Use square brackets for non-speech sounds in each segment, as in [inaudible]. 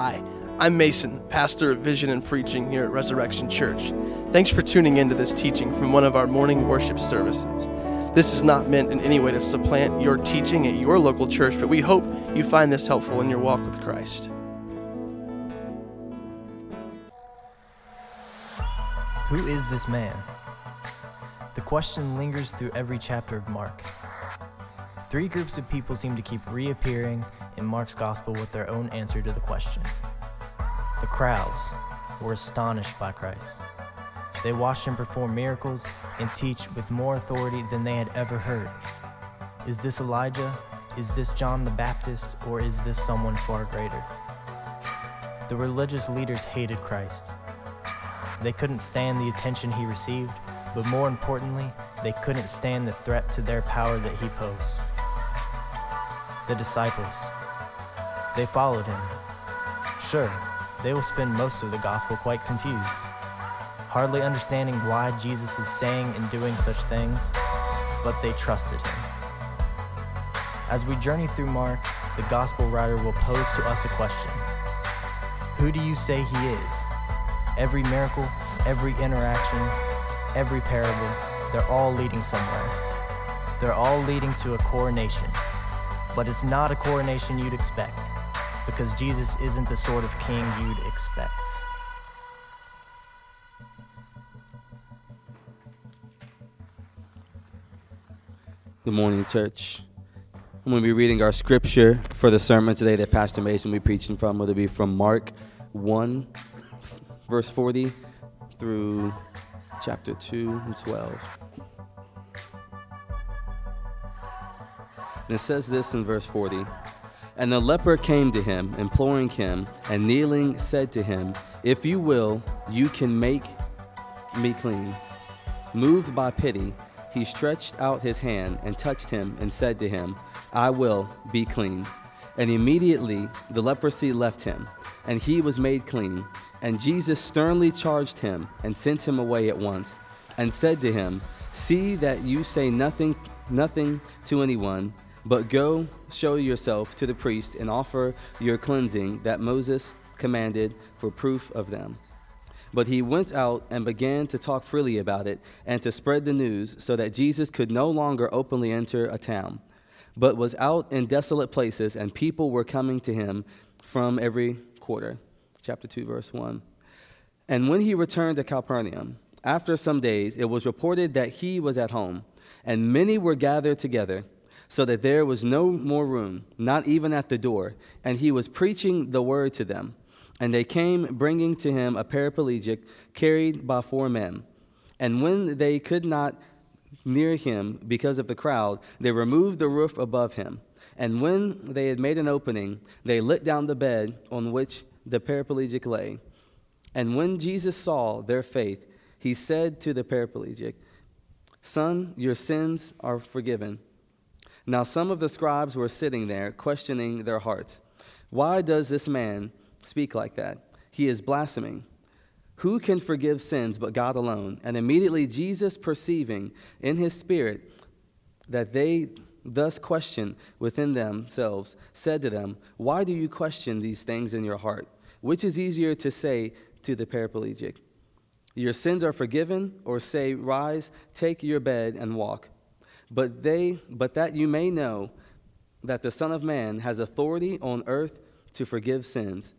Hi, I'm Mason, pastor of Vision and Preaching here at Resurrection Church. Thanks for tuning into this teaching from one of our morning worship services. This is not meant in any way to supplant your teaching at your local church, but we hope you find this helpful in your walk with Christ. Who is this man? The question lingers through every chapter of Mark. Three groups of people seem to keep reappearing in Mark's gospel with their own answer to the question. The crowds were astonished by Christ. They watched him perform miracles and teach with more authority than they had ever heard. Is this Elijah? Is this John the Baptist? Or is this someone far greater? The religious leaders hated Christ. They couldn't stand the attention he received, but more importantly, they couldn't stand the threat to their power that he posed. The disciples. They followed him. Sure, they will spend most of the gospel quite confused, hardly understanding why Jesus is saying and doing such things, but they trusted him. As we journey through Mark, the gospel writer will pose to us a question Who do you say he is? Every miracle, every interaction, every parable, they're all leading somewhere. They're all leading to a coronation. But it's not a coronation you'd expect, because Jesus isn't the sort of king you'd expect. Good morning, church. I'm going to be reading our scripture for the sermon today that Pastor Mason will be preaching from. Whether It'll be from Mark 1, verse 40 through chapter 2 and 12. And it says this in verse 40 And the leper came to him, imploring him, and kneeling said to him, If you will, you can make me clean. Moved by pity, he stretched out his hand and touched him and said to him, I will be clean. And immediately the leprosy left him, and he was made clean. And Jesus sternly charged him and sent him away at once, and said to him, See that you say nothing, nothing to anyone, but go show yourself to the priest and offer your cleansing that Moses commanded for proof of them. But he went out and began to talk freely about it and to spread the news so that Jesus could no longer openly enter a town, but was out in desolate places, and people were coming to him from every quarter. Chapter 2, verse 1. And when he returned to Capernaum, after some days, it was reported that he was at home, and many were gathered together, so that there was no more room, not even at the door, and he was preaching the word to them. And they came, bringing to him a paraplegic carried by four men. And when they could not near him because of the crowd, they removed the roof above him. And when they had made an opening, they let down the bed on which the paraplegic lay. And when Jesus saw their faith, he said to the paraplegic, Son, your sins are forgiven. Now some of the scribes were sitting there, questioning their hearts. Why does this man speak like that? He is blaspheming. Who can forgive sins but God alone? And immediately Jesus, perceiving in his spirit that they thus questioned within themselves, said to them, Why do you question these things in your heart? Which is easier to say to the paraplegic, Your sins are forgiven, or say, Rise, take your bed, and walk? But, they, but that you may know that the Son of Man has authority on earth to forgive sins.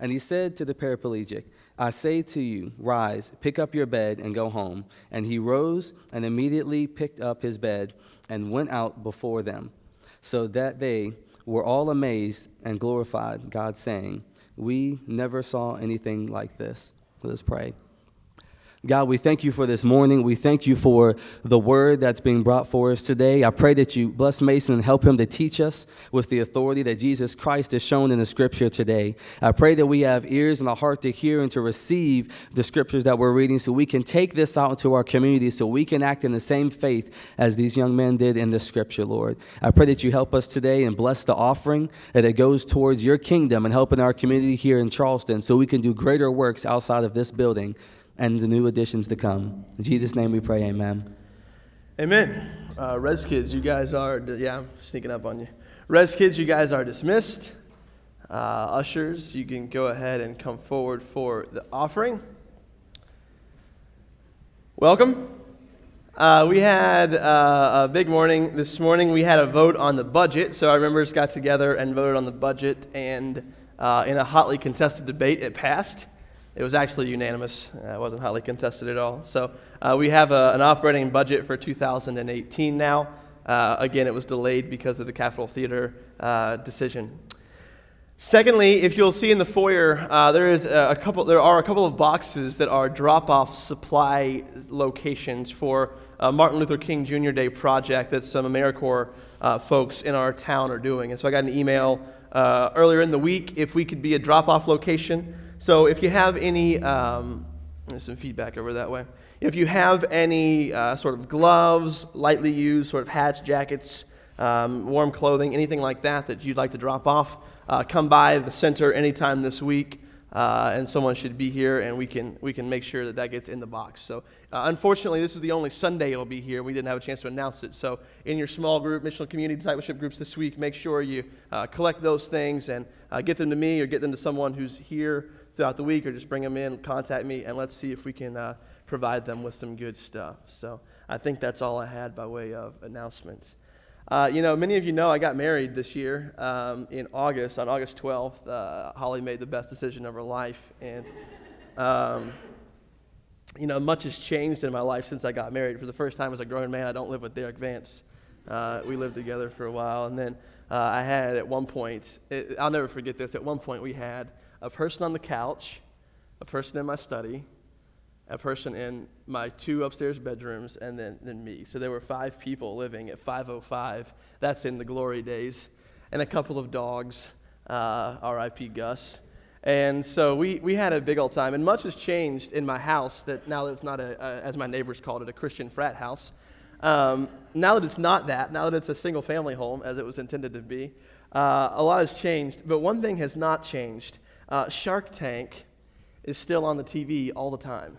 And he said to the paraplegic, I say to you, rise, pick up your bed, and go home. And he rose and immediately picked up his bed and went out before them, so that they were all amazed and glorified God, saying, We never saw anything like this. Let us pray. God, we thank you for this morning. We thank you for the word that's being brought for us today. I pray that you bless Mason and help him to teach us with the authority that Jesus Christ has shown in the scripture today. I pray that we have ears and a heart to hear and to receive the scriptures that we're reading so we can take this out into our community so we can act in the same faith as these young men did in the scripture, Lord. I pray that you help us today and bless the offering that it goes towards your kingdom and helping our community here in Charleston so we can do greater works outside of this building and the new additions to come. In Jesus' name we pray, amen. Amen. Uh, Res kids, you guys are, yeah, I'm sneaking up on you. Res kids, you guys are dismissed. Uh, ushers, you can go ahead and come forward for the offering. Welcome. Uh, we had uh, a big morning this morning. We had a vote on the budget, so our members got together and voted on the budget, and uh, in a hotly contested debate, it passed. It was actually unanimous. Uh, it wasn't hotly contested at all. So uh, we have a, an operating budget for 2018 now. Uh, again, it was delayed because of the Capitol Theater uh, decision. Secondly, if you'll see in the foyer, uh, there is a couple. There are a couple of boxes that are drop-off supply locations for Martin Luther King Jr. Day project that some AmeriCorps folks in our town are doing. And so I got an email earlier in the week if we could be a drop-off location. So if you have any, um, there's some feedback over that way. If you have any uh, sort of gloves, lightly used sort of hats, jackets, um, warm clothing, anything like that that you'd like to drop off, uh, come by the center anytime this week uh, and someone should be here, and we can we can make sure that that gets in the box. So, uh, unfortunately, this is the only Sunday it'll be here. We didn't have a chance to announce it. So, in your small group, missional community discipleship groups this week, make sure you uh, collect those things and uh, get them to me or get them to someone who's here throughout the week, or just bring them in, contact me, and let's see if we can uh, provide them with some good stuff. So, I think that's all I had by way of announcements. Uh, you know, many of you know I got married this year um, in August. On August 12th, uh, Holly made the best decision of her life. And, um, you know, much has changed in my life since I got married. For the first time as a grown man, I don't live with Derek Vance. Uh, we lived together for a while. And then uh, I had at one point, it, I'll never forget this, at one point we had a person on the couch, a person in my study, a person in my two upstairs bedrooms, and then, then me. So there were five people living at 505. That's in the glory days. And a couple of dogs, uh, RIP Gus. And so we, we had a big old time. And much has changed in my house that now that it's not, a, a as my neighbors called it, a Christian frat house. Um, now that it's not that, now that it's a single family home as it was intended to be, uh, a lot has changed. But one thing has not changed uh, Shark Tank is still on the TV all the time.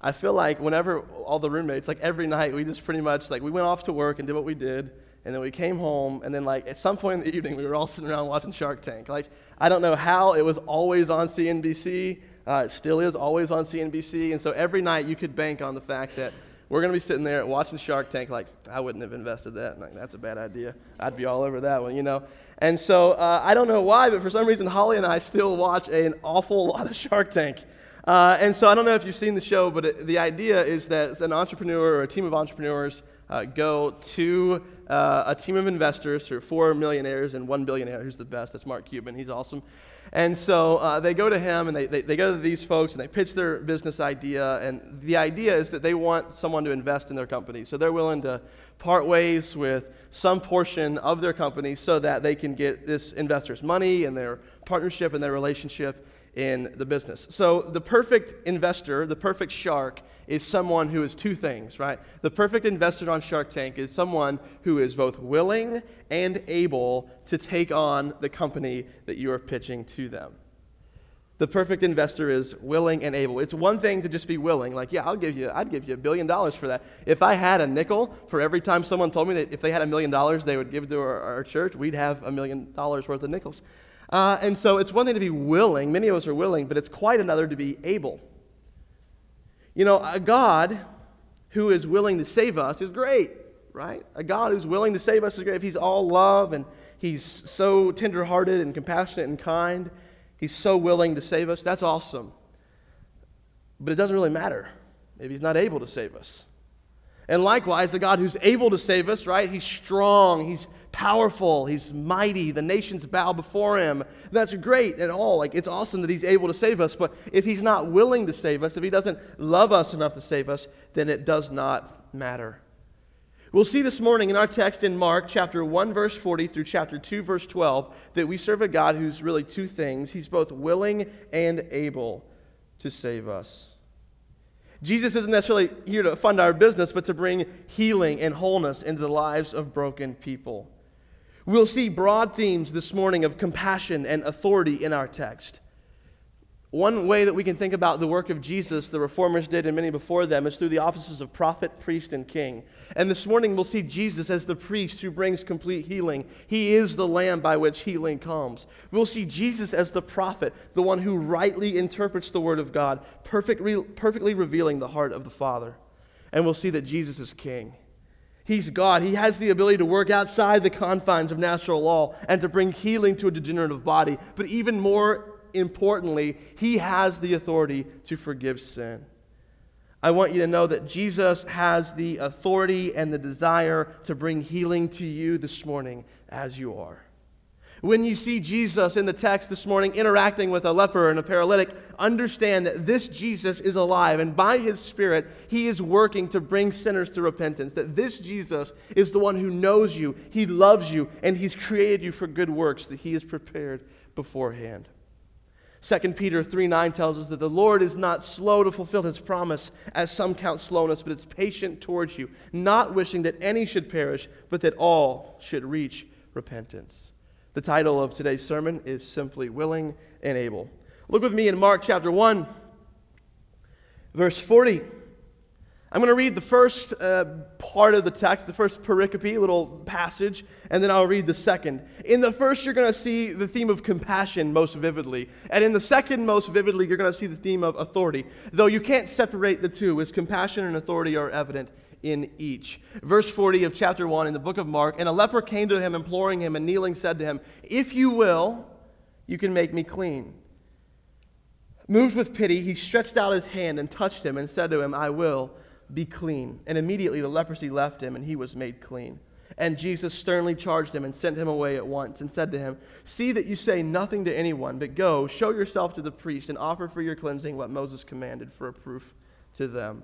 I feel like whenever all the roommates, like every night, we just pretty much, like, we went off to work and did what we did, and then we came home, and then, like, at some point in the evening, we were all sitting around watching Shark Tank. Like, I don't know how it was always on CNBC. Uh, it still is always on CNBC. And so every night you could bank on the fact that we're going to be sitting there watching Shark Tank, like, I wouldn't have invested that. Like, that's a bad idea. I'd be all over that one, you know? And so uh, I don't know why, but for some reason, Holly and I still watch an awful [laughs] lot of Shark Tank. Uh, and so I don't know if you've seen the show, but it, the idea is that an entrepreneur or a team of entrepreneurs uh, go to uh, a team of investors, or four millionaires and one billionaire. Who's the best? That's Mark Cuban. He's awesome. And so uh, they go to him and they, they, they, go to these folks and they pitch their business idea. And the idea is that they want someone to invest in their company. So they're willing to part ways with some portion of their company so that they can get this investor's money and their partnership and their relationship in the business. So, the perfect investor, the perfect shark, is someone who is two things, right? The perfect investor on Shark Tank is someone who is both willing and able to take on the company that you are pitching to them. The perfect investor is willing and able. It's one thing to just be willing, like, yeah, I'll give you, I'd give you a billion dollars for that. If I had a nickel for every time someone told me that if they had a million dollars they would give to our, our church, we'd have a million dollars worth of nickels. Uh, and so it's one thing to be willing, many of us are willing, but it's quite another to be able. You know, a God who is willing to save us is great, right? A God who's willing to save us is great. If He's all love and He's so tenderhearted and compassionate and kind, He's so willing to save us, that's awesome. But it doesn't really matter if He's not able to save us. And likewise, the God who's able to save us, right? He's strong, He's powerful, he's mighty, the nations bow before him. That's great and all. Like it's awesome that he's able to save us, but if he's not willing to save us, if he doesn't love us enough to save us, then it does not matter. We'll see this morning in our text in Mark chapter 1 verse 40 through chapter 2 verse 12 that we serve a God who's really two things. He's both willing and able to save us. Jesus isn't necessarily here to fund our business, but to bring healing and wholeness into the lives of broken people. We'll see broad themes this morning of compassion and authority in our text. One way that we can think about the work of Jesus, the reformers did and many before them, is through the offices of prophet, priest, and king. And this morning we'll see Jesus as the priest who brings complete healing. He is the lamb by which healing comes. We'll see Jesus as the prophet, the one who rightly interprets the word of God, perfect, perfectly revealing the heart of the Father. And we'll see that Jesus is king. He's God. He has the ability to work outside the confines of natural law and to bring healing to a degenerative body. But even more importantly, He has the authority to forgive sin. I want you to know that Jesus has the authority and the desire to bring healing to you this morning as you are. When you see Jesus in the text this morning interacting with a leper and a paralytic, understand that this Jesus is alive, and by his Spirit, he is working to bring sinners to repentance. That this Jesus is the one who knows you, he loves you, and he's created you for good works that he has prepared beforehand. 2 Peter 3 9 tells us that the Lord is not slow to fulfill his promise, as some count slowness, but it's patient towards you, not wishing that any should perish, but that all should reach repentance. The title of today's sermon is simply Willing and Able. Look with me in Mark chapter 1, verse 40. I'm going to read the first uh, part of the text, the first pericope, little passage, and then I'll read the second. In the first, you're going to see the theme of compassion most vividly. And in the second, most vividly, you're going to see the theme of authority. Though you can't separate the two, as compassion and authority are evident in each. Verse 40 of chapter 1 in the book of Mark And a leper came to him, imploring him, and kneeling said to him, If you will, you can make me clean. Moved with pity, he stretched out his hand and touched him and said to him, I will be clean. And immediately the leprosy left him, and he was made clean. And Jesus sternly charged him and sent him away at once and said to him, See that you say nothing to anyone, but go, show yourself to the priest, and offer for your cleansing what Moses commanded for a proof to them.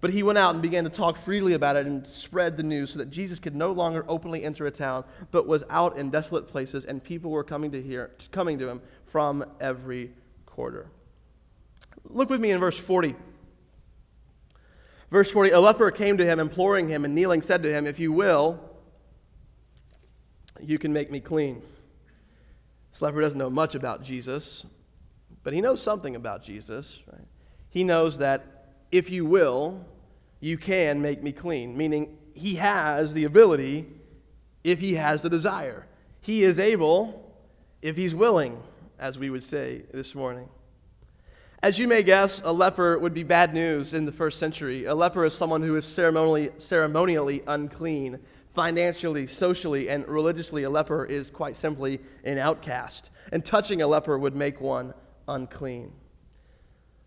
But he went out and began to talk freely about it and spread the news so that Jesus could no longer openly enter a town, but was out in desolate places, and people were coming to, hear, coming to him from every quarter. Look with me in verse 40. Verse 40 A leper came to him, imploring him, and kneeling said to him, If you will, you can make me clean. This leper doesn't know much about Jesus, but he knows something about Jesus. Right? He knows that if you will, you can make me clean. Meaning, he has the ability if he has the desire. He is able if he's willing, as we would say this morning. As you may guess, a leper would be bad news in the first century. A leper is someone who is ceremonially, ceremonially unclean. Financially, socially, and religiously, a leper is quite simply an outcast. And touching a leper would make one unclean.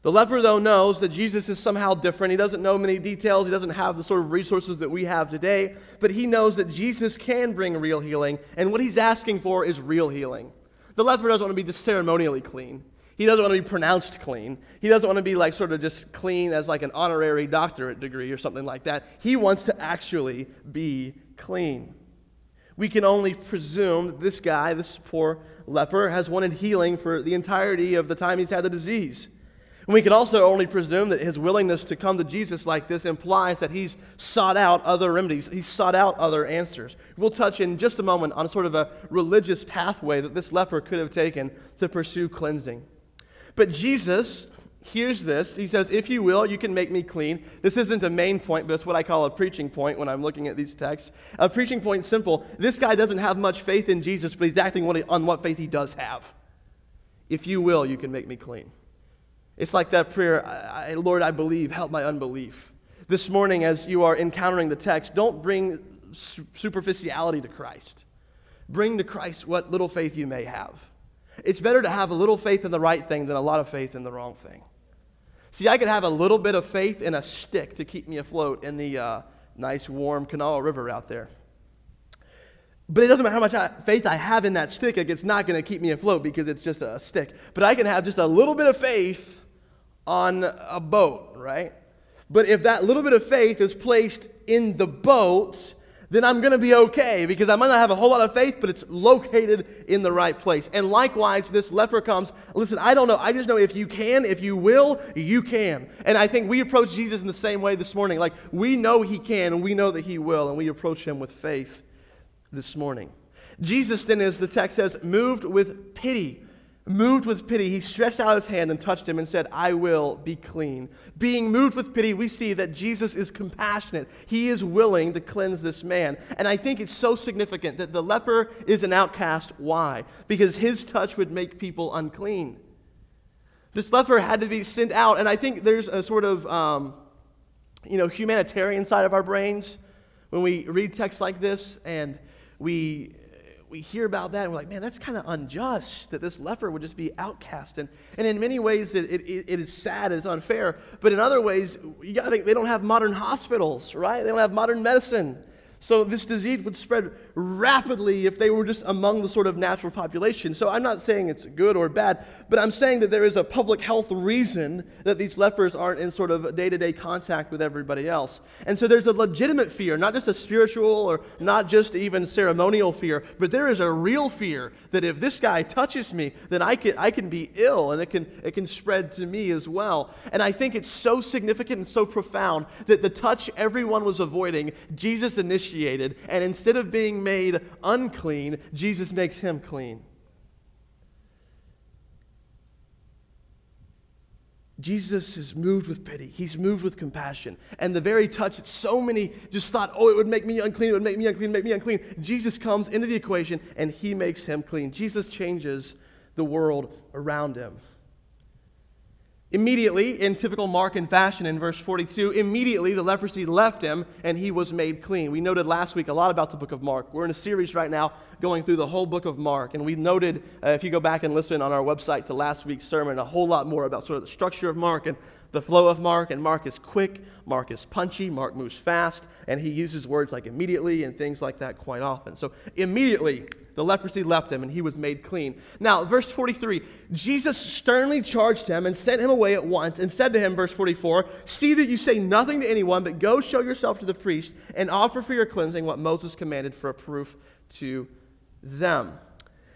The leper, though, knows that Jesus is somehow different. He doesn't know many details. He doesn't have the sort of resources that we have today, but he knows that Jesus can bring real healing, and what he's asking for is real healing. The leper doesn't want to be just ceremonially clean. He doesn't want to be pronounced clean. He doesn't want to be like sort of just clean as like an honorary doctorate degree or something like that. He wants to actually be clean. We can only presume that this guy, this poor leper, has wanted healing for the entirety of the time he's had the disease. And we can also only presume that his willingness to come to Jesus like this implies that he's sought out other remedies, he's sought out other answers. We'll touch in just a moment on sort of a religious pathway that this leper could have taken to pursue cleansing. But Jesus hears this. He says, If you will, you can make me clean. This isn't a main point, but it's what I call a preaching point when I'm looking at these texts. A preaching point simple. This guy doesn't have much faith in Jesus, but he's acting on what faith he does have. If you will, you can make me clean. It's like that prayer, I, Lord, I believe, help my unbelief. This morning, as you are encountering the text, don't bring superficiality to Christ. Bring to Christ what little faith you may have. It's better to have a little faith in the right thing than a lot of faith in the wrong thing. See, I could have a little bit of faith in a stick to keep me afloat in the uh, nice, warm Kanawha River out there. But it doesn't matter how much faith I have in that stick, it's not going to keep me afloat because it's just a stick. But I can have just a little bit of faith on a boat, right? But if that little bit of faith is placed in the boat, then I'm going to be okay because I might not have a whole lot of faith, but it's located in the right place. And likewise, this leper comes, listen, I don't know. I just know if you can, if you will, you can. And I think we approach Jesus in the same way this morning. Like, we know he can and we know that he will, and we approach him with faith this morning. Jesus then, as the text says, moved with pity Moved with pity, he stretched out his hand and touched him and said, I will be clean. Being moved with pity, we see that Jesus is compassionate. He is willing to cleanse this man. And I think it's so significant that the leper is an outcast. Why? Because his touch would make people unclean. This leper had to be sent out. And I think there's a sort of, um, you know, humanitarian side of our brains when we read texts like this and we we hear about that and we're like, man, that's kind of unjust that this leper would just be outcast. And, and in many ways, it, it, it is sad, it's unfair. But in other ways, you gotta think they don't have modern hospitals, right? They don't have modern medicine. So this disease would spread rapidly if they were just among the sort of natural population. So I'm not saying it's good or bad, but I'm saying that there is a public health reason that these lepers aren't in sort of day to day contact with everybody else. And so there's a legitimate fear, not just a spiritual or not just even ceremonial fear, but there is a real fear that if this guy touches me, then I can, I can be ill and it can, it can spread to me as well. And I think it's so significant and so profound that the touch everyone was avoiding, Jesus initiated and instead of being made unclean, Jesus makes him clean. Jesus is moved with pity. He's moved with compassion. And the very touch that so many just thought, oh, it would make me unclean, it would make me unclean, make me unclean. Jesus comes into the equation and he makes him clean. Jesus changes the world around him. Immediately, in typical Markan fashion in verse 42, immediately the leprosy left him and he was made clean. We noted last week a lot about the book of Mark. We're in a series right now going through the whole book of Mark. And we noted, uh, if you go back and listen on our website to last week's sermon, a whole lot more about sort of the structure of Mark and the flow of Mark. And Mark is quick, Mark is punchy, Mark moves fast, and he uses words like immediately and things like that quite often. So, immediately, the leprosy left him and he was made clean. Now, verse 43 Jesus sternly charged him and sent him away at once and said to him, verse 44, See that you say nothing to anyone, but go show yourself to the priest and offer for your cleansing what Moses commanded for a proof to them.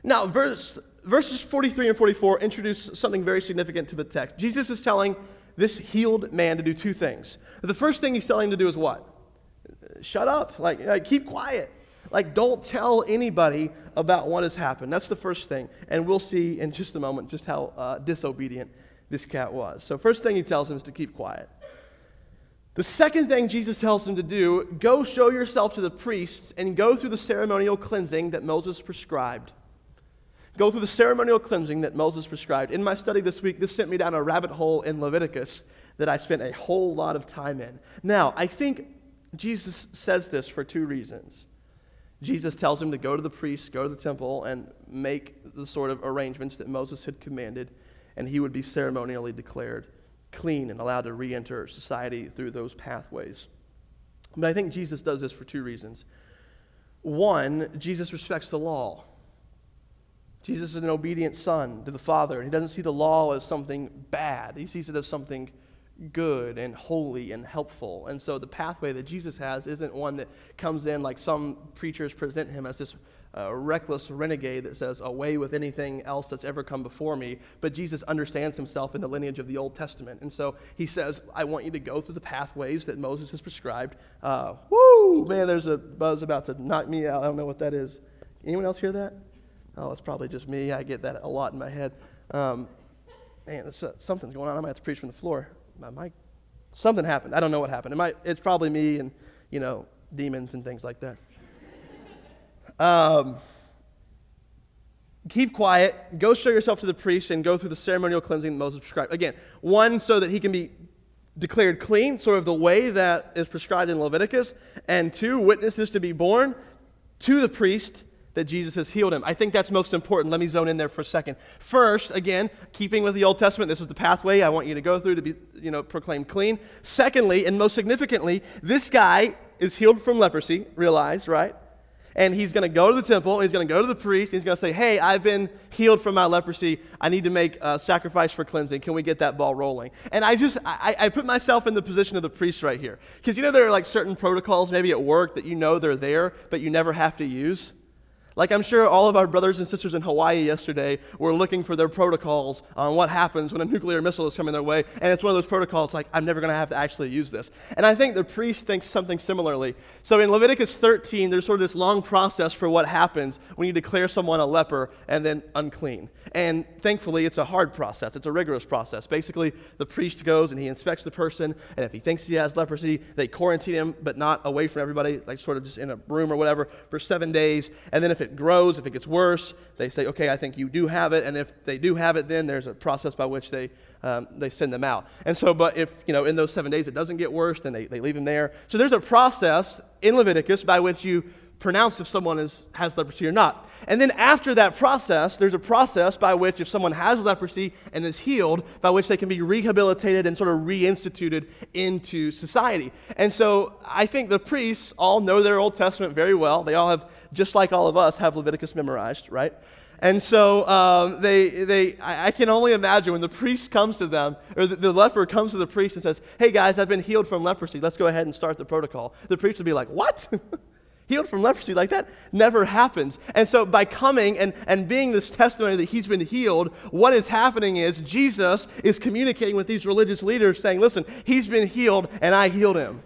Now, verse, verses 43 and 44 introduce something very significant to the text. Jesus is telling this healed man to do two things. The first thing he's telling him to do is what? Shut up, like, like keep quiet. Like, don't tell anybody about what has happened. That's the first thing. And we'll see in just a moment just how uh, disobedient this cat was. So, first thing he tells him is to keep quiet. The second thing Jesus tells him to do go show yourself to the priests and go through the ceremonial cleansing that Moses prescribed. Go through the ceremonial cleansing that Moses prescribed. In my study this week, this sent me down a rabbit hole in Leviticus that I spent a whole lot of time in. Now, I think Jesus says this for two reasons. Jesus tells him to go to the priest, go to the temple, and make the sort of arrangements that Moses had commanded, and he would be ceremonially declared clean and allowed to re enter society through those pathways. But I think Jesus does this for two reasons. One, Jesus respects the law. Jesus is an obedient son to the Father, he doesn't see the law as something bad, he sees it as something good and holy and helpful. And so the pathway that Jesus has isn't one that comes in like some preachers present him as this uh, reckless renegade that says, away with anything else that's ever come before me. But Jesus understands himself in the lineage of the Old Testament. And so he says, I want you to go through the pathways that Moses has prescribed. Uh, woo! Man, there's a buzz about to knock me out. I don't know what that is. Anyone else hear that? Oh, it's probably just me. I get that a lot in my head. Um, man, uh, something's going on. I might have to preach from the floor my mic, something happened. I don't know what happened. It might, it's probably me and, you know, demons and things like that. Um, keep quiet, go show yourself to the priest, and go through the ceremonial cleansing that Moses prescribed. Again, one, so that he can be declared clean, sort of the way that is prescribed in Leviticus, and two, witnesses to be borne to the priest that Jesus has healed him. I think that's most important. Let me zone in there for a second. First, again, keeping with the Old Testament, this is the pathway I want you to go through to be, you know, proclaimed clean. Secondly, and most significantly, this guy is healed from leprosy, realize, right? And he's going to go to the temple, he's going to go to the priest, he's going to say, Hey, I've been healed from my leprosy. I need to make a sacrifice for cleansing. Can we get that ball rolling? And I just, I, I put myself in the position of the priest right here. Because you know, there are like certain protocols, maybe at work, that you know they're there, but you never have to use. Like, I'm sure all of our brothers and sisters in Hawaii yesterday were looking for their protocols on what happens when a nuclear missile is coming their way. And it's one of those protocols like, I'm never going to have to actually use this. And I think the priest thinks something similarly. So in Leviticus 13, there's sort of this long process for what happens when you declare someone a leper and then unclean. And thankfully, it's a hard process, it's a rigorous process. Basically, the priest goes and he inspects the person. And if he thinks he has leprosy, they quarantine him, but not away from everybody, like sort of just in a room or whatever, for seven days. And then if it grows, if it gets worse, they say, okay, I think you do have it. And if they do have it, then there's a process by which they, um, they send them out. And so, but if, you know, in those seven days it doesn't get worse, then they, they leave them there. So there's a process in Leviticus by which you pronounce if someone is, has leprosy or not. And then after that process, there's a process by which if someone has leprosy and is healed, by which they can be rehabilitated and sort of reinstituted into society. And so I think the priests all know their Old Testament very well. They all have just like all of us, have Leviticus memorized, right? And so um, they, they, I, can only imagine when the priest comes to them, or the, the, leper comes to the priest and says, Hey guys, I've been healed from leprosy. Let's go ahead and start the protocol. The priest would be like, What? [laughs] healed from leprosy? Like that never happens. And so by coming and, and being this testimony that he's been healed, what is happening is Jesus is communicating with these religious leaders saying, Listen, he's been healed and I healed him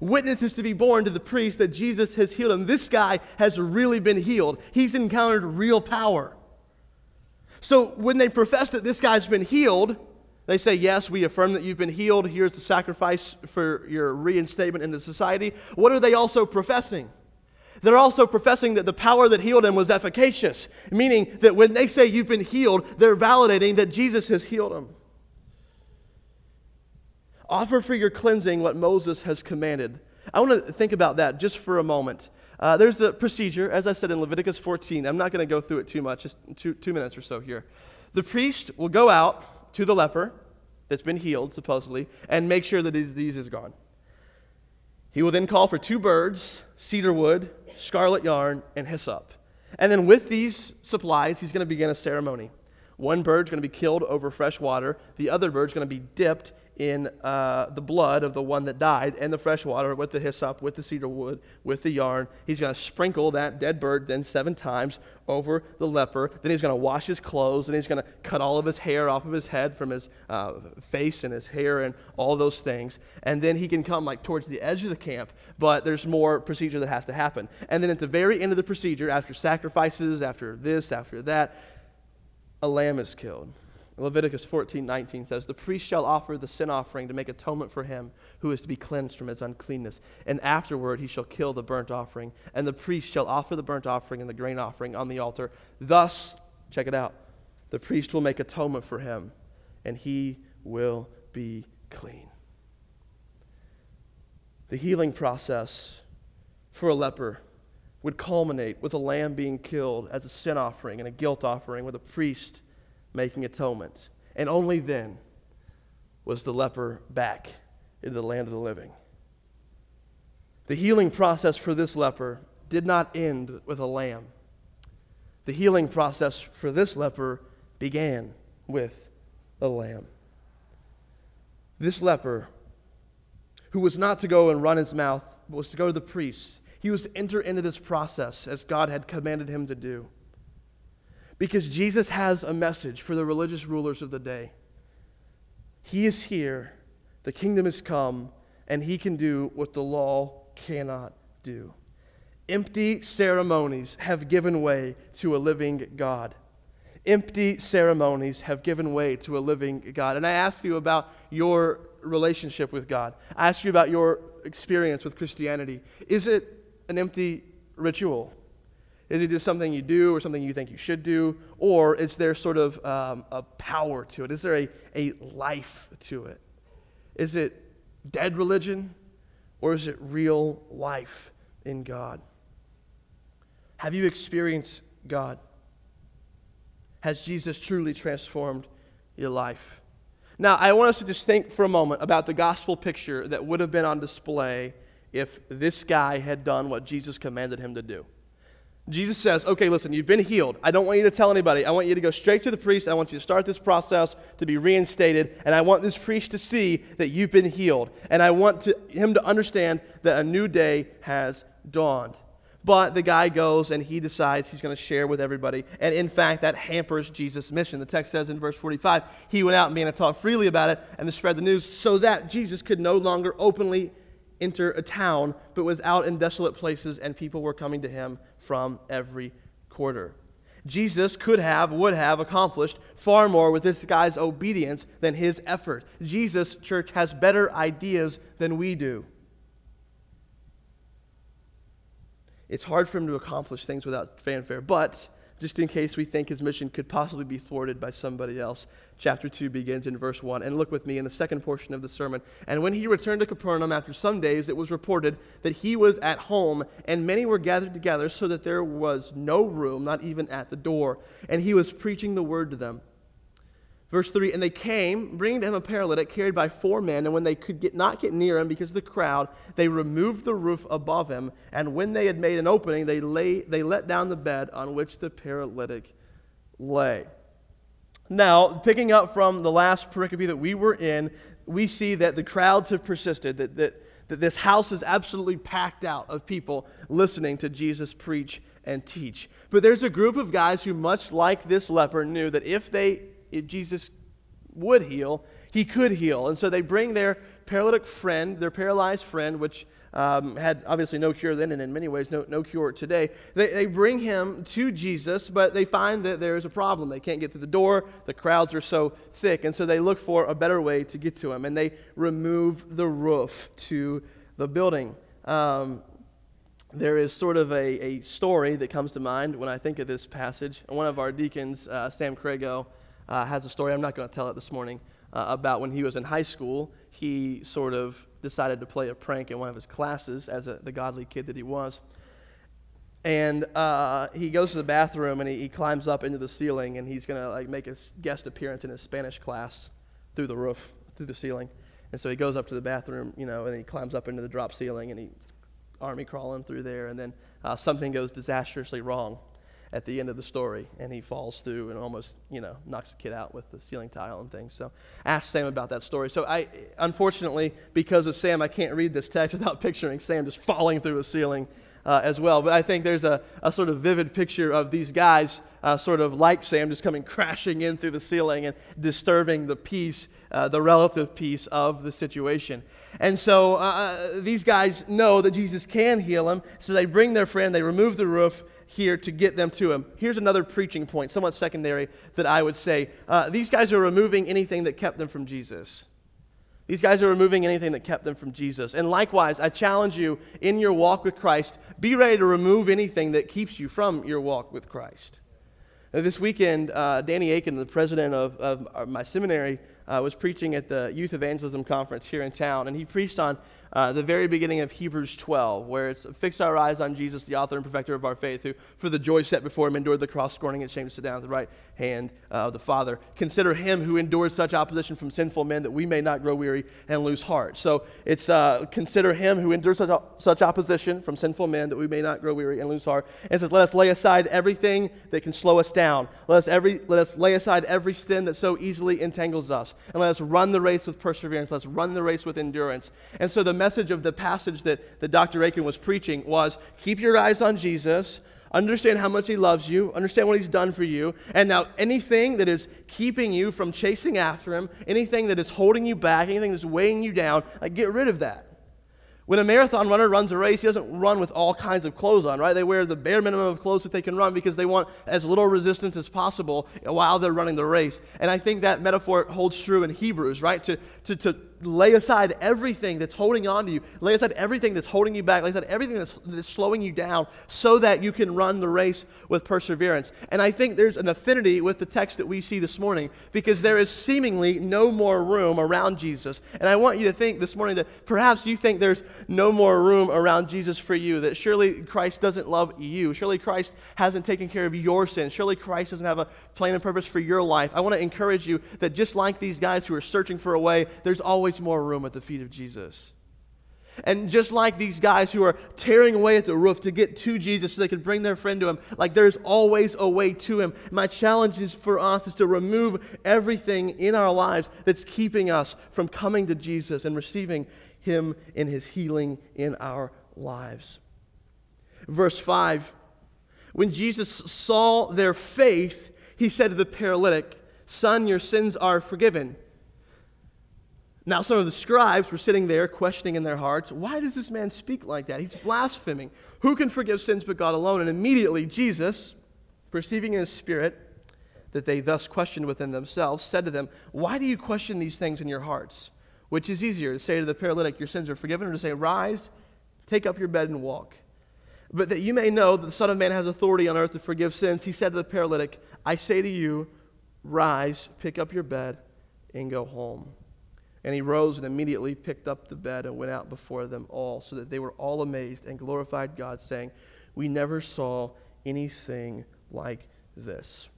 witnesses to be borne to the priest that Jesus has healed him. This guy has really been healed. He's encountered real power. So when they profess that this guy's been healed, they say, Yes, we affirm that you've been healed. Here's the sacrifice for your reinstatement into society. What are they also professing? They're also professing that the power that healed him was efficacious, meaning that when they say you've been healed, they're validating that Jesus has healed him. Offer for your cleansing what Moses has commanded. I want to think about that just for a moment. Uh, there's the procedure, as I said in Leviticus 14. I'm not going to go through it too much, just two, two minutes or so here. The priest will go out to the leper that's been healed, supposedly, and make sure that his disease is gone. He will then call for two birds, cedar wood, scarlet yarn, and hyssop. And then with these supplies, he's going to begin a ceremony. One bird's going to be killed over fresh water, the other bird's going to be dipped in uh, the blood of the one that died and the fresh water with the hyssop, with the cedar wood, with the yarn. He's going to sprinkle that dead bird then seven times over the leper. Then he's going to wash his clothes and he's going to cut all of his hair off of his head from his uh, face and his hair and all those things. And then he can come like towards the edge of the camp, but there's more procedure that has to happen. And then at the very end of the procedure, after sacrifices, after this, after that, a lamb is killed. Leviticus 14, 19 says, The priest shall offer the sin offering to make atonement for him who is to be cleansed from his uncleanness. And afterward he shall kill the burnt offering. And the priest shall offer the burnt offering and the grain offering on the altar. Thus, check it out, the priest will make atonement for him, and he will be clean. The healing process for a leper would culminate with a lamb being killed as a sin offering and a guilt offering, with a priest making atonement. And only then was the leper back in the land of the living. The healing process for this leper did not end with a lamb. The healing process for this leper began with a lamb. This leper, who was not to go and run his mouth, was to go to the priest, he was to enter into this process as God had commanded him to do. Because Jesus has a message for the religious rulers of the day. He is here, the kingdom has come, and he can do what the law cannot do. Empty ceremonies have given way to a living God. Empty ceremonies have given way to a living God. And I ask you about your relationship with God. I ask you about your experience with Christianity. Is it an empty ritual? Is it just something you do or something you think you should do? Or is there sort of um, a power to it? Is there a, a life to it? Is it dead religion or is it real life in God? Have you experienced God? Has Jesus truly transformed your life? Now, I want us to just think for a moment about the gospel picture that would have been on display if this guy had done what Jesus commanded him to do. Jesus says, okay, listen, you've been healed. I don't want you to tell anybody. I want you to go straight to the priest. I want you to start this process to be reinstated. And I want this priest to see that you've been healed. And I want to, him to understand that a new day has dawned. But the guy goes and he decides he's going to share with everybody. And in fact, that hampers Jesus' mission. The text says in verse 45 he went out and began to talk freely about it and to spread the news so that Jesus could no longer openly enter a town, but was out in desolate places, and people were coming to him from every quarter. Jesus could have, would have accomplished far more with this guy's obedience than his effort. Jesus, church, has better ideas than we do. It's hard for him to accomplish things without fanfare, but just in case we think his mission could possibly be thwarted by somebody else. Chapter 2 begins in verse 1. And look with me in the second portion of the sermon. And when he returned to Capernaum after some days, it was reported that he was at home, and many were gathered together, so that there was no room, not even at the door. And he was preaching the word to them. Verse 3 And they came, bringing to him a paralytic carried by four men, and when they could get, not get near him because of the crowd, they removed the roof above him, and when they had made an opening, they, lay, they let down the bed on which the paralytic lay. Now, picking up from the last pericope that we were in, we see that the crowds have persisted, that, that, that this house is absolutely packed out of people listening to Jesus preach and teach. But there's a group of guys who, much like this leper, knew that if they if Jesus would heal, he could heal. And so they bring their paralytic friend, their paralyzed friend, which um, had obviously no cure then and in many ways no, no cure today. They, they bring him to Jesus, but they find that there is a problem. They can't get through the door, the crowds are so thick, and so they look for a better way to get to him, and they remove the roof to the building. Um, there is sort of a, a story that comes to mind when I think of this passage. One of our deacons, uh, Sam Crago, uh, has a story. I'm not going to tell it this morning uh, about when he was in high school. He sort of decided to play a prank in one of his classes as a, the godly kid that he was. And uh, he goes to the bathroom and he, he, climbs up into the ceiling and he's going to make a guest appearance in his Spanish class through the roof, through the ceiling. And so he goes up to the bathroom, you know, and he climbs up into the drop ceiling and he army crawling through there. And then uh, something goes disastrously wrong at the end of the story, and he falls through and almost, you know, knocks the kid out with the ceiling tile and things. So ask Sam about that story. So I, unfortunately, because of Sam, I can't read this text [laughs] without picturing Sam just falling through a ceiling uh, as well. But I think there's a, a sort of vivid picture of these guys, uh, sort of like Sam, just coming crashing in through the ceiling and disturbing the peace, uh, the relative peace of the situation. And so uh, uh, these guys know that Jesus can heal them, so they bring their friend, they remove the roof, here to get them to him. Here's another preaching point, somewhat secondary, that I would say. Uh, these guys are removing anything that kept them from Jesus. These guys are removing anything that kept them from Jesus. And likewise, I challenge you in your walk with Christ, be ready to remove anything that keeps you from your walk with Christ. Now, this weekend, uh, Danny Akin, the president of, of my seminary, uh, was preaching at the Youth Evangelism Conference here in town, and he preached on uh, the very beginning of Hebrews 12, where it's fix our eyes on Jesus, the author and perfecter of our faith, who, for the joy set before him, endured the cross, scorning its shame, to sit down at the right hand uh, of the Father. Consider him who endured such opposition from sinful men that we may not grow weary and lose heart. So it's uh, consider him who endured such, such opposition from sinful men that we may not grow weary and lose heart. And it says, let us lay aside everything that can slow us down. Let us, every, let us lay aside every sin that so easily entangles us. And let us run the race with perseverance. Let's run the race with endurance. And so the message of the passage that, that Dr. Akin was preaching was keep your eyes on Jesus, understand how much he loves you, understand what he's done for you, and now anything that is keeping you from chasing after him, anything that is holding you back, anything that's weighing you down, like get rid of that. When a marathon runner runs a race, he doesn't run with all kinds of clothes on, right? They wear the bare minimum of clothes that they can run because they want as little resistance as possible while they're running the race. And I think that metaphor holds true in Hebrews, right? To, to, to lay aside everything that's holding on to you, lay aside everything that's holding you back, lay aside everything that's, that's slowing you down so that you can run the race with perseverance. And I think there's an affinity with the text that we see this morning because there is seemingly no more room around Jesus. And I want you to think this morning that perhaps you think there's no more room around Jesus for you, that surely Christ doesn't love you, surely Christ hasn't taken care of your sins, surely Christ doesn't have a plan and purpose for your life. I want to encourage you that just like these guys who are searching for a way, there's always always more room at the feet of Jesus. And just like these guys who are tearing away at the roof to get to Jesus so they can bring their friend to him, like there's always a way to him. My challenge is for us is to remove everything in our lives that's keeping us from coming to Jesus and receiving him in his healing in our lives. verse 5. When Jesus saw their faith, he said to the paralytic, Son, your sins are forgiven. Now, some of the scribes were sitting there questioning in their hearts, Why does this man speak like that? He's blaspheming. Who can forgive sins but God alone? And immediately Jesus, perceiving in his spirit that they thus questioned within themselves, said to them, Why do you question these things in your hearts? Which is easier, to say to the paralytic, Your sins are forgiven, or to say, Rise, take up your bed and walk? But that you may know that the Son of Man has authority on earth to forgive sins, he said to the paralytic, I say to you, Rise, pick up your bed, and go home. And he rose and immediately picked up the bed and went out before them all, so that they were all amazed and glorified God, saying, We never saw anything like this.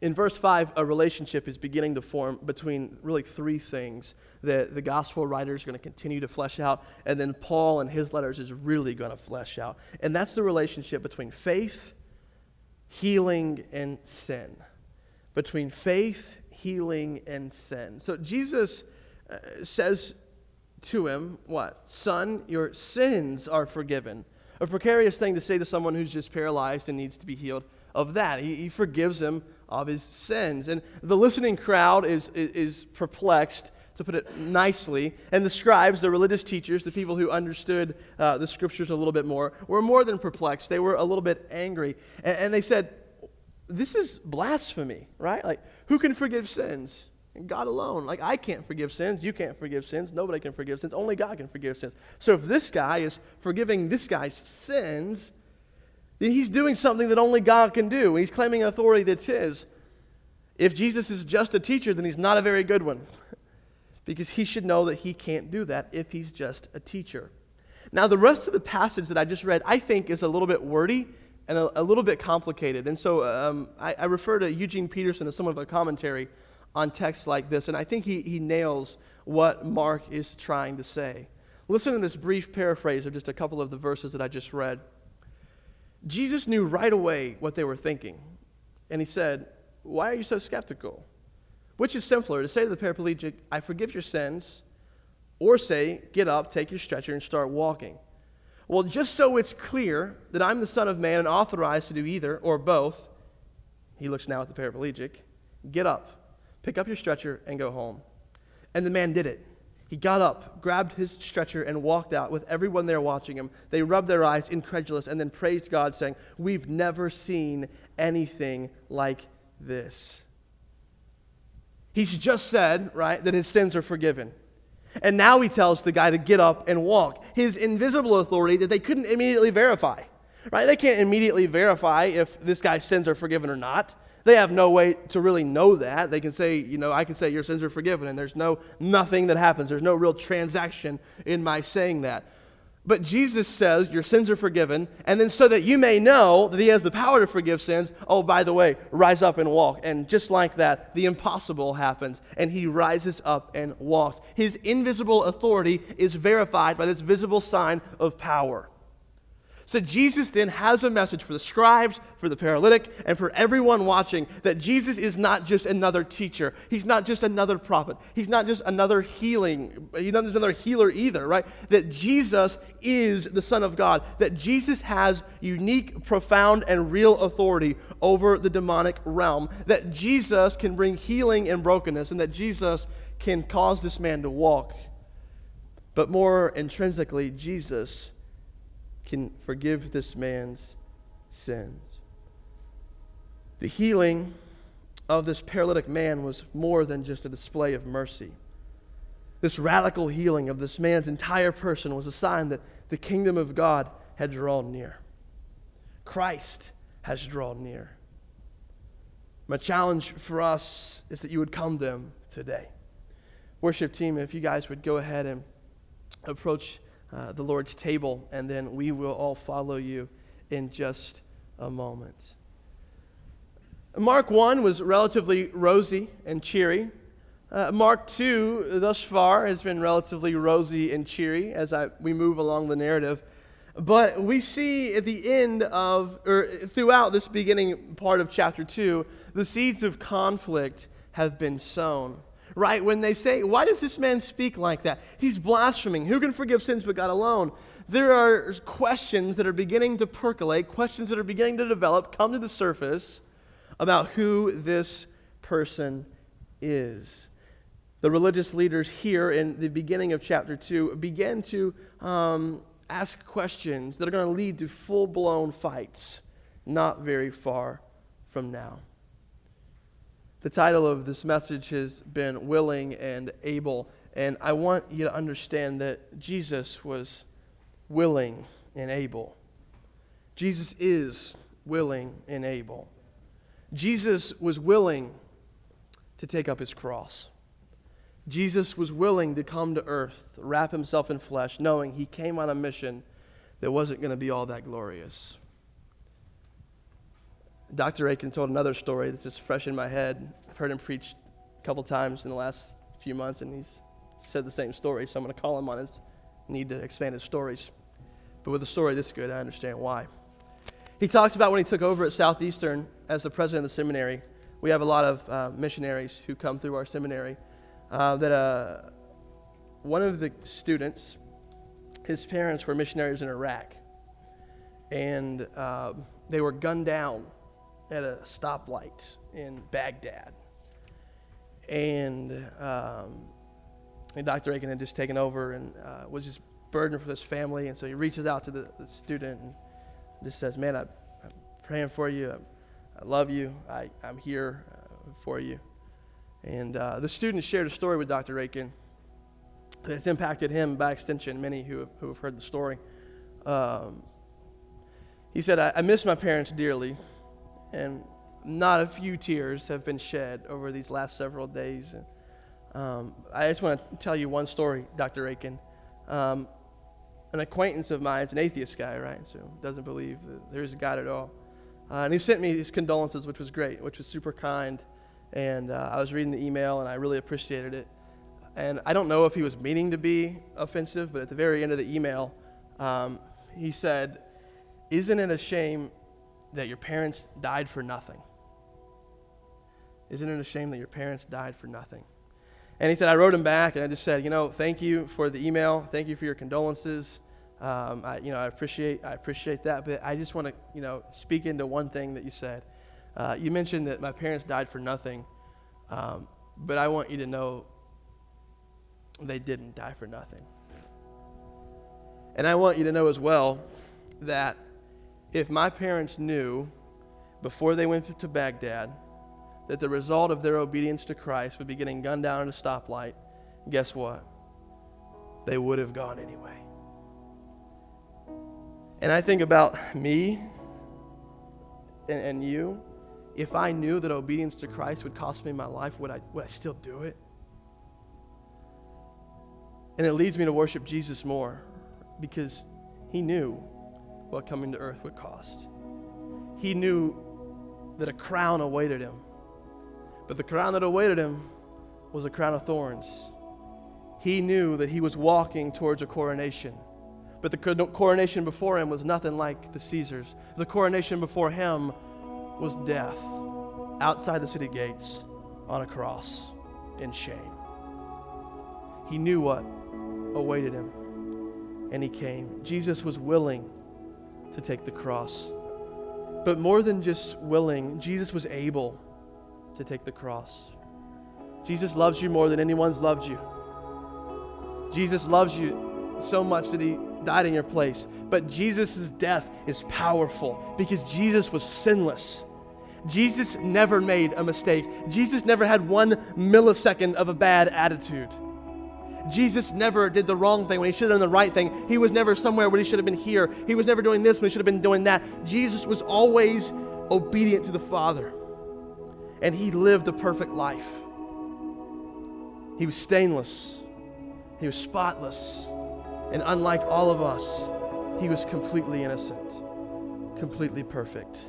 In verse 5, a relationship is beginning to form between really three things that the gospel writer is going to continue to flesh out, and then Paul and his letters is really going to flesh out. And that's the relationship between faith, healing, and sin. Between faith, healing, and sin. So Jesus says to him, What? Son, your sins are forgiven. A precarious thing to say to someone who's just paralyzed and needs to be healed of that. He, he forgives him of his sins. And the listening crowd is, is, is, perplexed, to put it nicely. And the scribes, the religious teachers, the people who understood uh, the scriptures a little bit more, were more than perplexed. They were a little bit angry. And, and they said, This is blasphemy, right? Like, who can forgive sins? God alone. Like, I can't forgive sins. You can't forgive sins. Nobody can forgive sins. Only God can forgive sins. So, if this guy is forgiving this guy's sins, then he's doing something that only God can do. And He's claiming authority that's his. If Jesus is just a teacher, then he's not a very good one. [laughs] because he should know that he can't do that if he's just a teacher. Now, the rest of the passage that I just read, I think, is a little bit wordy and a, a little bit complicated. And so um, I, I, refer to Eugene Peterson as some of a commentary on texts like this, and I think he, he nails what Mark is trying to say. Listen to this brief paraphrase of just a couple of the verses that I just read. Jesus knew right away what they were thinking. And he said, Why are you so skeptical? Which is simpler, to say to the paraplegic, I forgive your sins, or say, Get up, take your stretcher, and start walking? Well, just so it's clear that I'm the Son of Man and authorized to do either or both, he looks now at the paraplegic, get up, pick up your stretcher, and go home. And the man did it. He got up, grabbed his stretcher, and walked out with everyone there watching him. They rubbed their eyes, incredulous, and then praised God, saying, We've never seen anything like this. He's just said, right, that his sins are forgiven. And now he tells the guy to get up and walk. His invisible authority that they couldn't immediately verify, right? They can't immediately verify if this guy's sins are forgiven or not. They have no way to really know that. They can say, you know, I can say your sins are forgiven, and there's no nothing that happens. There's no real transaction in my saying that. But Jesus says, Your sins are forgiven. And then, so that you may know that He has the power to forgive sins, oh, by the way, rise up and walk. And just like that, the impossible happens, and He rises up and walks. His invisible authority is verified by this visible sign of power. So Jesus then has a message for the scribes, for the paralytic, and for everyone watching that Jesus is not just another teacher. He's not just another prophet. He's not just another healing. He's not just another healer either, right? That Jesus is the Son of God. That Jesus has unique, profound, and real authority over the demonic realm. That Jesus can bring healing and brokenness, and that Jesus can cause this man to walk. But more intrinsically, Jesus can forgive this man's sins. The healing of this paralytic man was more than just a display of mercy. This radical healing of this man's entire person was a sign that the kingdom of God had drawn near. Christ has drawn near. My challenge for us is that you would come to him today. Worship team, if you guys would go ahead and approach uh, the Lord's table, and then we will all follow you in just a moment. Mark 1 was relatively rosy and cheery. Uh, Mark 2, thus far, has been relatively rosy and cheery as I, we move along the narrative. But we see at the end of, or throughout this beginning part of chapter 2, the seeds of conflict have been sown right? When they say, Why does this man speak like that? He's blaspheming. Who can forgive sins but God alone? there are questions that are beginning to percolate, questions that are beginning to develop, come to the surface about who this person is. The religious leaders here in the beginning of chapter 2 begin to um, ask questions that are going to lead to full blown fights not very far from now. The title of this message has been Willing and Able. And I want you to understand that Jesus was willing and able. Jesus is willing and able. Jesus was willing to take up his cross. Jesus was willing to come to earth, wrap himself in flesh, knowing he came on a mission that wasn't going to be all that glorious. Dr. Akin told another story that's just fresh in my head. I've heard him preach a couple times in the last few months, and he's said the same story, so I'm going to call him on his need to expand his stories. But with a story this good, I understand why. He talks about when he took over at Southeastern as the president of the seminary. We have a lot of uh, missionaries who come through our seminary. Uh, that uh, one of the students, his parents were missionaries in Iraq, and uh, they were gunned down at a stoplight in Baghdad. And, um, and Dr. Akin had just taken over and uh, was just burdened for this family. And so he reaches out to the, the student and just says, Man, I, am praying for you. I, I love you. I, I'm here uh, for you. And uh, the student shared a story with Dr. Akin that's impacted him by extension, many who have, who have heard the story. Um, he said, I, I miss my parents dearly and not a few tears have been shed over these last several days. Um, I just want to tell you one story, Dr. Akin. Um, an acquaintance of mine, it's an atheist guy, right? So doesn't believe that there's a God at all. Uh, and he sent me his condolences, which was great, which was super kind. And uh, I was reading the email, and I really appreciated it. And I don't know if he was meaning to be offensive, but at the very end of the email, um, he said, Isn't it a shame that your parents died for nothing? Isn't it a shame that your parents died for nothing? And he said, I wrote him back and I just said, you know, thank you for the email. Thank you for your condolences. Um, I, you know, I appreciate, I appreciate that. But I just want to, you know, speak into one thing that you said. Uh, you mentioned that my parents died for nothing. Um, but I want you to know they didn't die for nothing. And I want you to know as well that if my parents knew before they went to Baghdad that the result of their obedience to Christ would be getting gunned down at a stoplight, guess what? They would have gone anyway. And I think about me and, and you. If I knew that obedience to Christ would cost me my life, would I, would I still do it? And it leads me to worship Jesus more because he knew what coming to earth would cost. He knew that a crown awaited him, but the crown that awaited him was a crown of thorns. He knew that he was walking towards a coronation, but the coronation before him was nothing like the Caesars. The coronation before him was death outside the city gates on a cross in shame. He knew what awaited him, and he came. Jesus was willing to take the cross. But more than just willing, Jesus was able to take the cross. Jesus loves you more than anyone's loved you. Jesus loves you so much that he died in your place. But Jesus' death is powerful because Jesus was sinless. Jesus never made a mistake. Jesus never had one millisecond of a bad attitude. Jesus never did the wrong thing when he should have done the right thing. He was never somewhere where he should have been here. He was never doing this when he should have been doing that. Jesus was always obedient to the Father. And he lived a perfect life. He was stainless, he was spotless. And unlike all of us, he was completely innocent, completely perfect,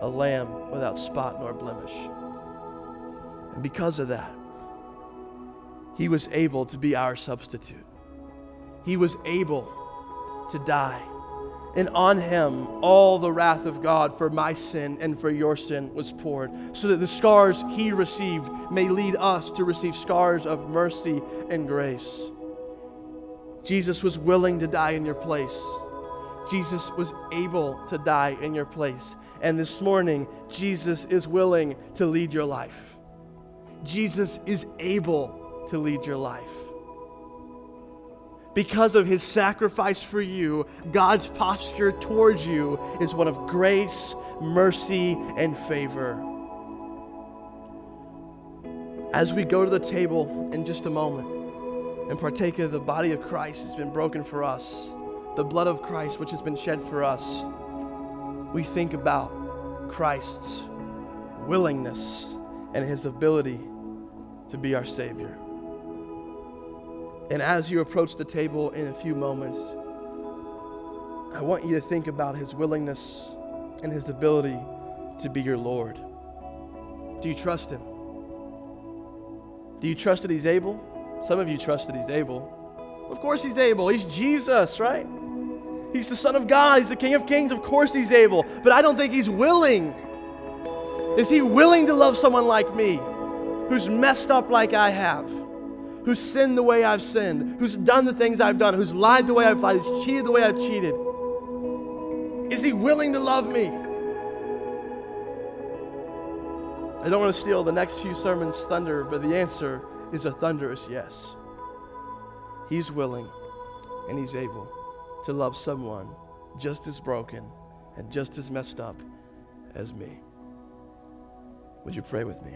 a lamb without spot nor blemish. And because of that, he was able to be our substitute. He was able to die. And on him, all the wrath of God for my sin and for your sin was poured, so that the scars he received may lead us to receive scars of mercy and grace. Jesus was willing to die in your place. Jesus was able to die in your place. And this morning, Jesus is willing to lead your life. Jesus is able to lead your life. Because of his sacrifice for you, God's posture towards you is one of grace, mercy, and favor. As we go to the table in just a moment and partake of the body of Christ that's been broken for us, the blood of Christ which has been shed for us, we think about Christ's willingness and his ability to be our Savior. And as you approach the table in a few moments, I want you to think about his willingness and his ability to be your Lord. Do you trust him? Do you trust that he's able? Some of you trust that he's able. Of course he's able. He's Jesus, right? He's the Son of God. He's the King of Kings. Of course he's able. But I don't think he's willing. Is he willing to love someone like me who's messed up like I have? Who's sinned the way I've sinned? Who's done the things I've done? Who's lied the way I've lied? Who's cheated the way I've cheated? Is he willing to love me? I don't want to steal the next few sermons' thunder, but the answer is a thunderous yes. He's willing and he's able to love someone just as broken and just as messed up as me. Would you pray with me?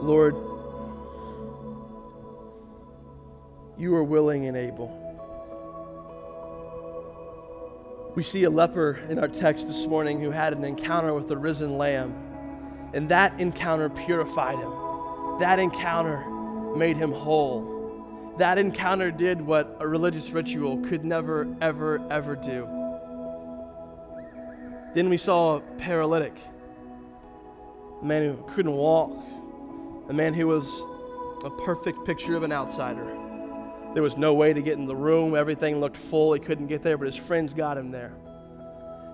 Lord, you are willing and able. We see a leper in our text this morning who had an encounter with the risen lamb, and that encounter purified him. That encounter made him whole. That encounter did what a religious ritual could never, ever, ever do. Then we saw a paralytic, a man who couldn't walk, a man who was a perfect picture of an outsider. There was no way to get in the room. Everything looked full. He couldn't get there, but his friends got him there.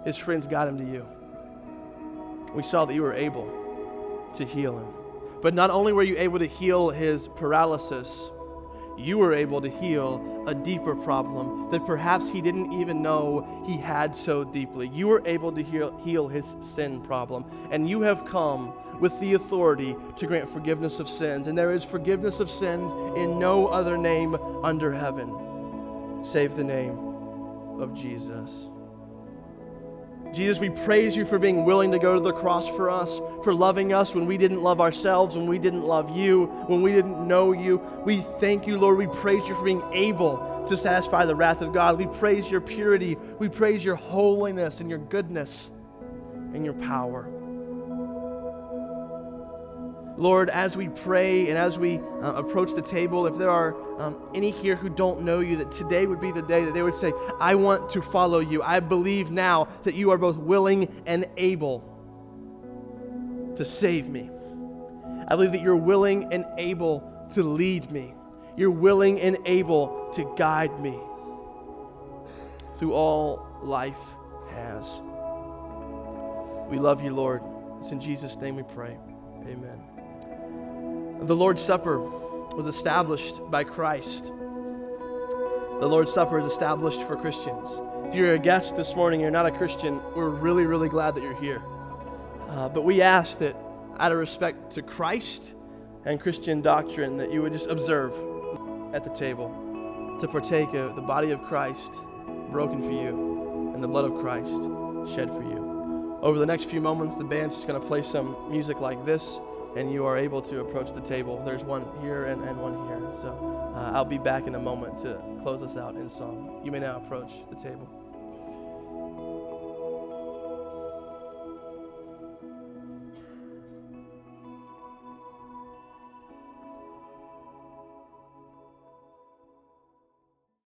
His friends got him to you. We saw that you were able to heal him. But not only were you able to heal his paralysis, you were able to heal a deeper problem that perhaps he didn't even know he had so deeply. You were able to heal, heal his sin problem. And you have come with the authority to grant forgiveness of sins. And there is forgiveness of sins in no other name under heaven, save the name of Jesus. Jesus, we praise you for being willing to go to the cross for us, for loving us when we didn't love ourselves, when we didn't love you, when we didn't know you. We thank you, Lord. We praise you for being able to satisfy the wrath of God. We praise your purity. We praise your holiness and your goodness and your power. Lord, as we pray and as we uh, approach the table, if there are um, any here who don't know you, that today would be the day that they would say, I want to follow you. I believe now that you are both willing and able to save me. I believe that you're willing and able to lead me. You're willing and able to guide me through all life has. We love you, Lord. It's in Jesus' name we pray. Amen. The Lord's Supper was established by Christ. The Lord's Supper is established for Christians. If you're a guest this morning, you're not a Christian, we're really, really glad that you're here. Uh, but we ask that, out of respect to Christ and Christian doctrine, that you would just observe at the table to partake of the body of Christ broken for you and the blood of Christ shed for you. Over the next few moments, the band's just going to play some music like this and you are able to approach the table. There's one here and, and one here. So uh, I'll be back in a moment to close us out in song. You may now approach the table.